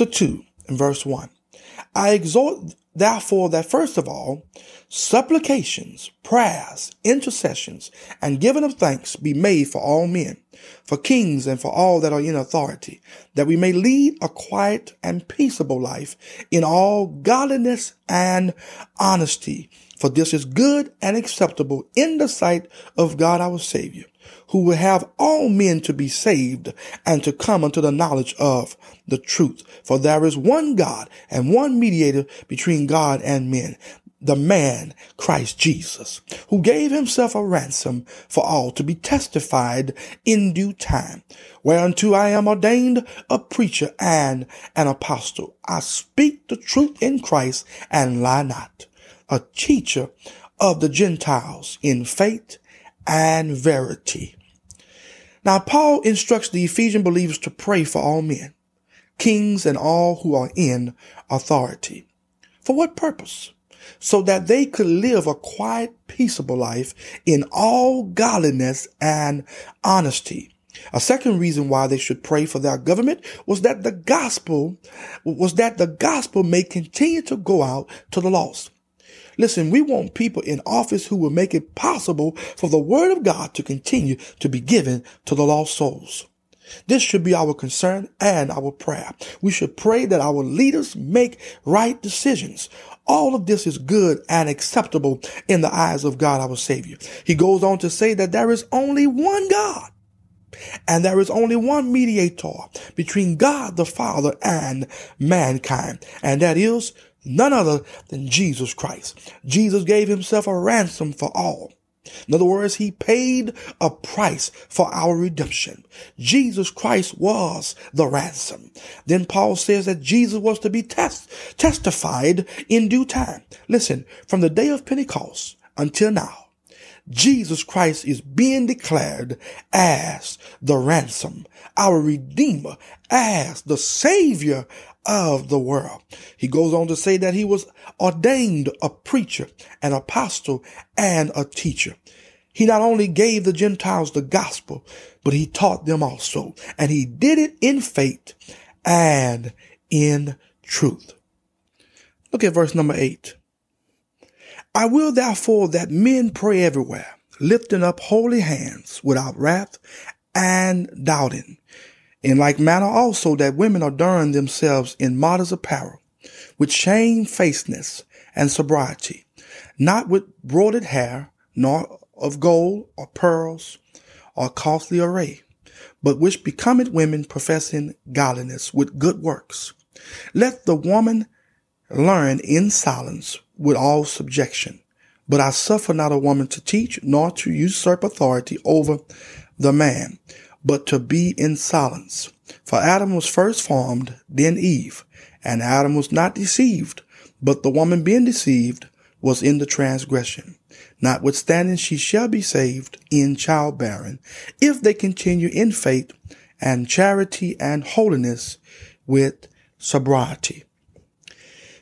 Chapter 2 and verse 1. I exhort therefore that first of all, supplications, prayers, intercessions, and giving of thanks be made for all men, for kings and for all that are in authority, that we may lead a quiet and peaceable life in all godliness and honesty. For this is good and acceptable in the sight of God our Savior who will have all men to be saved and to come unto the knowledge of the truth. For there is one God and one mediator between God and men, the man Christ Jesus, who gave himself a ransom for all to be testified in due time, whereunto I am ordained a preacher and an apostle. I speak the truth in Christ and lie not, a teacher of the Gentiles in faith and verity. Now, Paul instructs the Ephesian believers to pray for all men, kings, and all who are in authority. For what purpose? So that they could live a quiet, peaceable life in all godliness and honesty. A second reason why they should pray for their government was that the gospel was that the gospel may continue to go out to the lost. Listen, we want people in office who will make it possible for the word of God to continue to be given to the lost souls. This should be our concern and our prayer. We should pray that our leaders make right decisions. All of this is good and acceptable in the eyes of God, our Savior. He goes on to say that there is only one God. And there is only one mediator between God the Father and mankind, and that is none other than Jesus Christ. Jesus gave himself a ransom for all. In other words, he paid a price for our redemption. Jesus Christ was the ransom. Then Paul says that Jesus was to be test, testified in due time. Listen, from the day of Pentecost until now, Jesus Christ is being declared as the ransom, our Redeemer, as the Savior of the world. He goes on to say that he was ordained a preacher, an apostle, and a teacher. He not only gave the Gentiles the gospel, but he taught them also. And he did it in faith and in truth. Look at verse number eight. I will therefore that men pray everywhere, lifting up holy hands without wrath and doubting. In like manner also that women adorn themselves in modest apparel, with shamefacedness and sobriety, not with broided hair, nor of gold or pearls or costly array, but which becometh women professing godliness with good works. Let the woman learn in silence with all subjection. But I suffer not a woman to teach, nor to usurp authority over the man, but to be in silence. For Adam was first formed, then Eve, and Adam was not deceived, but the woman being deceived was in the transgression. Notwithstanding, she shall be saved in childbearing, if they continue in faith and charity and holiness with sobriety.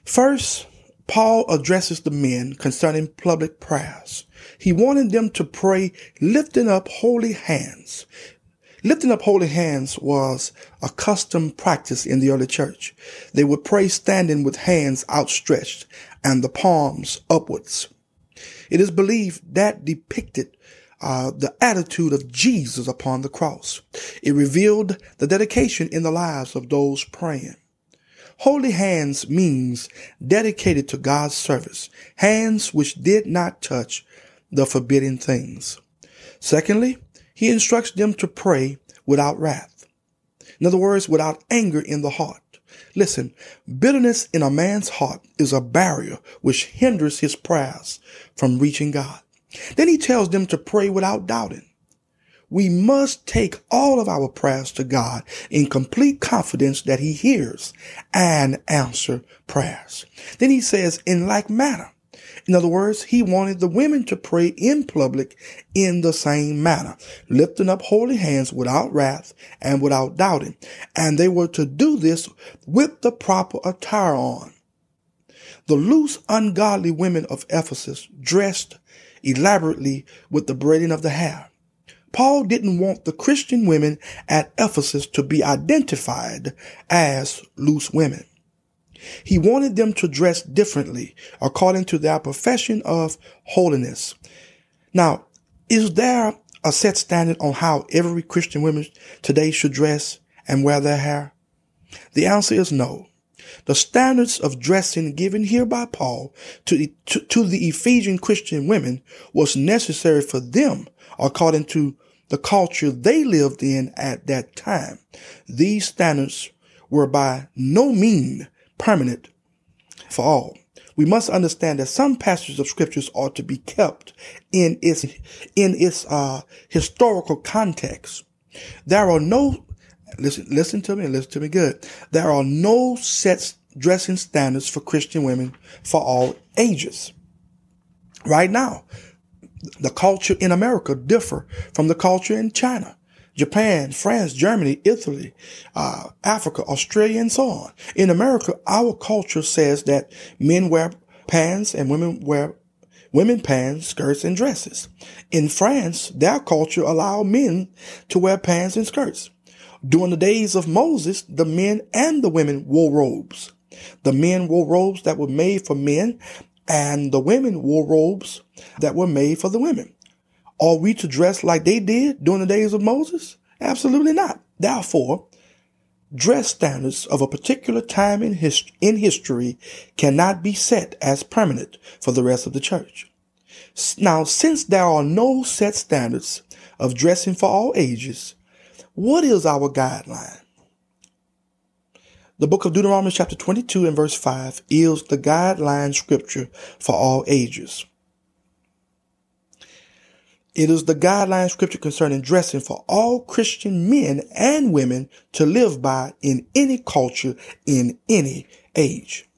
First, Paul addresses the men concerning public prayers. He wanted them to pray lifting up holy hands. Lifting up holy hands was a custom practice in the early church. They would pray standing with hands outstretched and the palms upwards. It is believed that depicted uh, the attitude of Jesus upon the cross. It revealed the dedication in the lives of those praying. Holy hands means dedicated to God's service, hands which did not touch the forbidden things. Secondly, he instructs them to pray without wrath. In other words, without anger in the heart. Listen, bitterness in a man's heart is a barrier which hinders his prayers from reaching God. Then he tells them to pray without doubting. We must take all of our prayers to God in complete confidence that he hears and answer prayers. Then he says, in like manner, In other words, he wanted the women to pray in public in the same manner, lifting up holy hands without wrath and without doubting. And they were to do this with the proper attire on. The loose, ungodly women of Ephesus dressed elaborately with the braiding of the hair. Paul didn't want the Christian women at Ephesus to be identified as loose women. He wanted them to dress differently according to their profession of holiness. Now, is there a set standard on how every Christian woman today should dress and wear their hair? The answer is no. The standards of dressing given here by Paul to, to, to the Ephesian Christian women was necessary for them according to the culture they lived in at that time. These standards were by no mean permanent for all. We must understand that some passages of scriptures are to be kept in its in its uh, historical context. There are no listen listen to me listen to me good. There are no set dressing standards for Christian women for all ages. Right now, the culture in America differ from the culture in China. Japan, France, Germany, Italy, uh, Africa, Australia, and so on. In America, our culture says that men wear pants and women wear women pants, skirts, and dresses. In France, their culture allowed men to wear pants and skirts. During the days of Moses, the men and the women wore robes. The men wore robes that were made for men, and the women wore robes that were made for the women. Are we to dress like they did during the days of Moses? Absolutely not. Therefore, dress standards of a particular time in, hist- in history cannot be set as permanent for the rest of the church. Now, since there are no set standards of dressing for all ages, what is our guideline? The book of Deuteronomy chapter 22 and verse 5 is the guideline scripture for all ages. It is the guideline scripture concerning dressing for all Christian men and women to live by in any culture, in any age.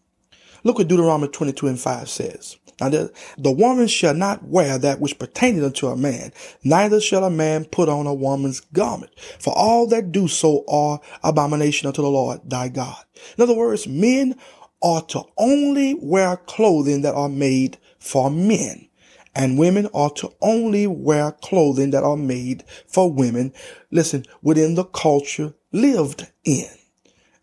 Look what Deuteronomy 22 and 5 says. Now the, the woman shall not wear that which pertaineth unto a man, neither shall a man put on a woman's garment. For all that do so are abomination unto the Lord thy God. In other words, men are to only wear clothing that are made for men and women are to only wear clothing that are made for women. Listen, within the culture lived in.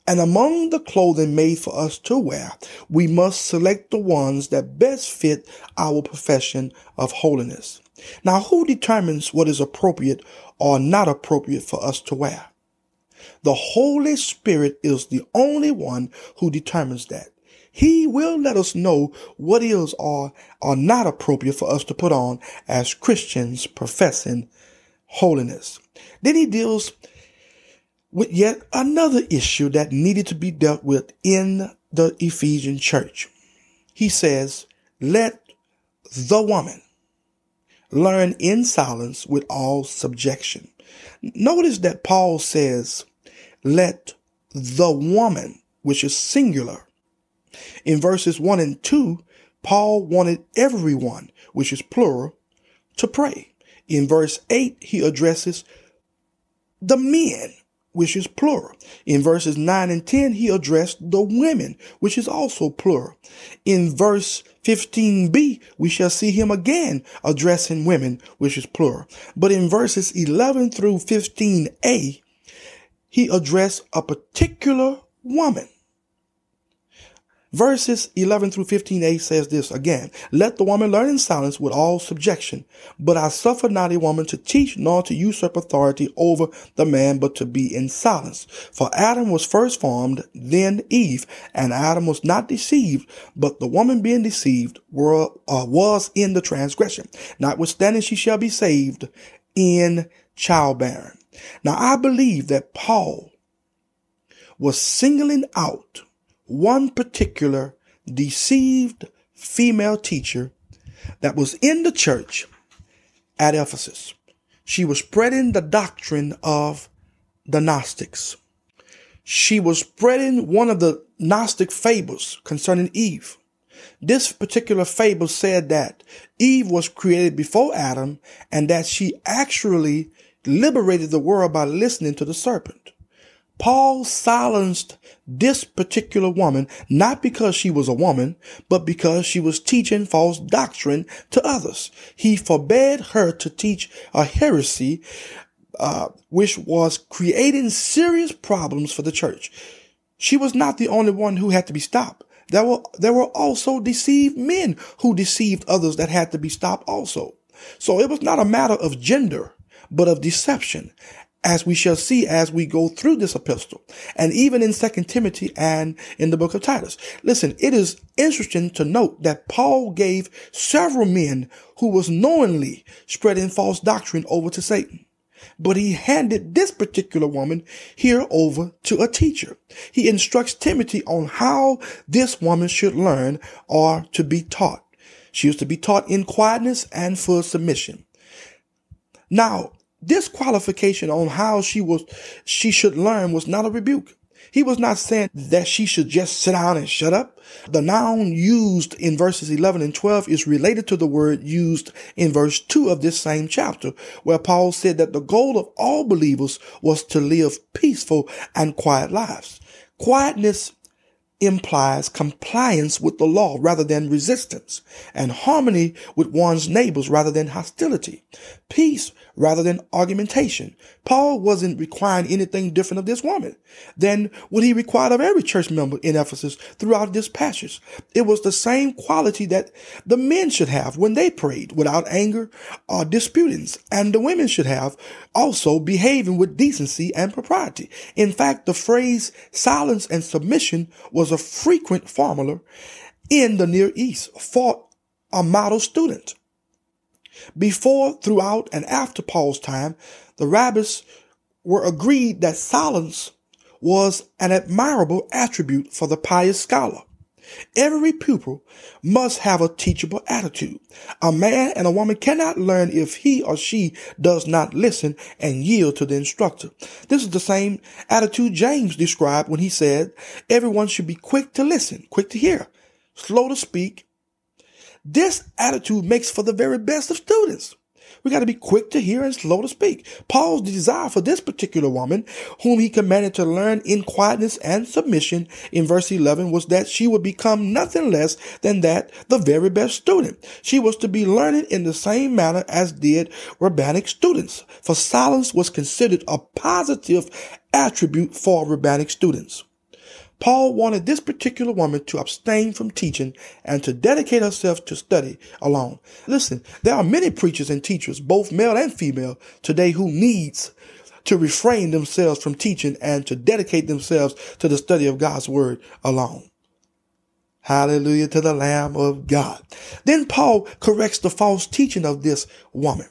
And among the clothing made for us to wear, we must select the ones that best fit our profession of holiness. Now, who determines what is appropriate or not appropriate for us to wear? The Holy Spirit is the only one who determines that. He will let us know what is or are not appropriate for us to put on as Christians professing holiness. Then he deals with yet another issue that needed to be dealt with in the Ephesian church. He says, let the woman learn in silence with all subjection. Notice that Paul says, let the woman, which is singular, in verses 1 and 2, Paul wanted everyone, which is plural, to pray. In verse 8, he addresses the men, which is plural. In verses 9 and 10, he addressed the women, which is also plural. In verse 15b, we shall see him again addressing women, which is plural. But in verses 11 through 15a, he addressed a particular woman, Verses 11 through 15a says this again, Let the woman learn in silence with all subjection. But I suffer not a woman to teach nor to usurp authority over the man, but to be in silence. For Adam was first formed, then Eve, and Adam was not deceived, but the woman being deceived were, uh, was in the transgression. Notwithstanding she shall be saved in childbearing. Now I believe that Paul was singling out one particular deceived female teacher that was in the church at Ephesus. She was spreading the doctrine of the Gnostics. She was spreading one of the Gnostic fables concerning Eve. This particular fable said that Eve was created before Adam and that she actually liberated the world by listening to the serpent. Paul silenced this particular woman not because she was a woman, but because she was teaching false doctrine to others. He forbade her to teach a heresy, uh, which was creating serious problems for the church. She was not the only one who had to be stopped. There were, there were also deceived men who deceived others that had to be stopped also. So it was not a matter of gender, but of deception as we shall see as we go through this epistle and even in second timothy and in the book of titus listen it is interesting to note that paul gave several men who was knowingly spreading false doctrine over to satan but he handed this particular woman here over to a teacher. He instructs Timothy on how this woman should learn or to be taught. She was to be taught in quietness and full submission. Now, this qualification on how she was, she should learn was not a rebuke. He was not saying that she should just sit down and shut up. The noun used in verses 11 and 12 is related to the word used in verse 2 of this same chapter, where Paul said that the goal of all believers was to live peaceful and quiet lives. Quietness implies compliance with the law rather than resistance, and harmony with one's neighbors rather than hostility, peace rather than argumentation. Paul wasn't requiring anything different of this woman than what he required of every church member in Ephesus throughout this passage. It was the same quality that the men should have when they prayed without anger or disputings, and the women should have also behaving with decency and propriety. In fact, the phrase silence and submission was a frequent formula in the Near East for a model student. Before, throughout, and after Paul's time, the rabbis were agreed that silence was an admirable attribute for the pious scholar. Every pupil must have a teachable attitude. A man and a woman cannot learn if he or she does not listen and yield to the instructor. This is the same attitude James described when he said, everyone should be quick to listen, quick to hear, slow to speak, this attitude makes for the very best of students. We got to be quick to hear and slow to speak. Paul's desire for this particular woman, whom he commanded to learn in quietness and submission in verse 11, was that she would become nothing less than that the very best student. She was to be learning in the same manner as did rabbinic students, for silence was considered a positive attribute for rabbinic students. Paul wanted this particular woman to abstain from teaching and to dedicate herself to study alone. Listen, there are many preachers and teachers, both male and female, today who needs to refrain themselves from teaching and to dedicate themselves to the study of God's word alone. Hallelujah to the Lamb of God. Then Paul corrects the false teaching of this woman.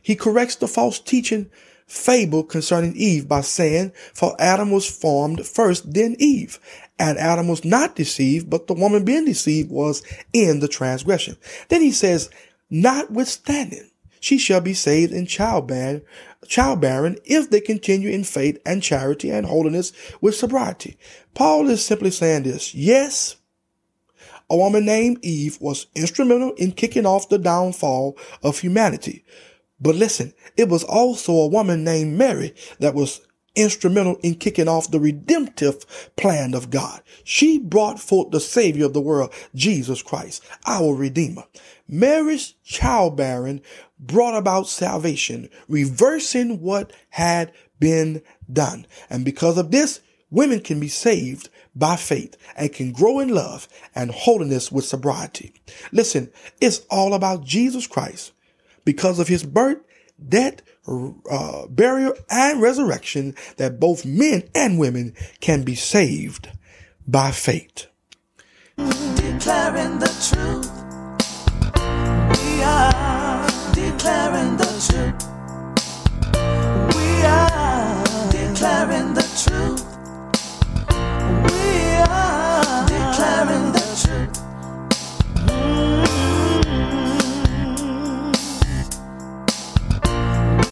He corrects the false teaching fable concerning Eve by saying, For Adam was formed first, then Eve. And Adam was not deceived, but the woman being deceived was in the transgression. Then he says, Notwithstanding, she shall be saved in childbearing, childbearing if they continue in faith and charity and holiness with sobriety. Paul is simply saying this. Yes, a woman named Eve was instrumental in kicking off the downfall of humanity. But listen, it was also a woman named Mary that was instrumental in kicking off the redemptive plan of God. She brought forth the Savior of the world, Jesus Christ, our Redeemer. Mary's childbearing brought about salvation, reversing what had been done. And because of this, women can be saved by faith and can grow in love and holiness with sobriety. Listen, it's all about Jesus Christ because of his birth, death, uh, burial, and resurrection, that both men and women can be saved by faith. Declaring the truth. We are declaring the truth. We are declaring the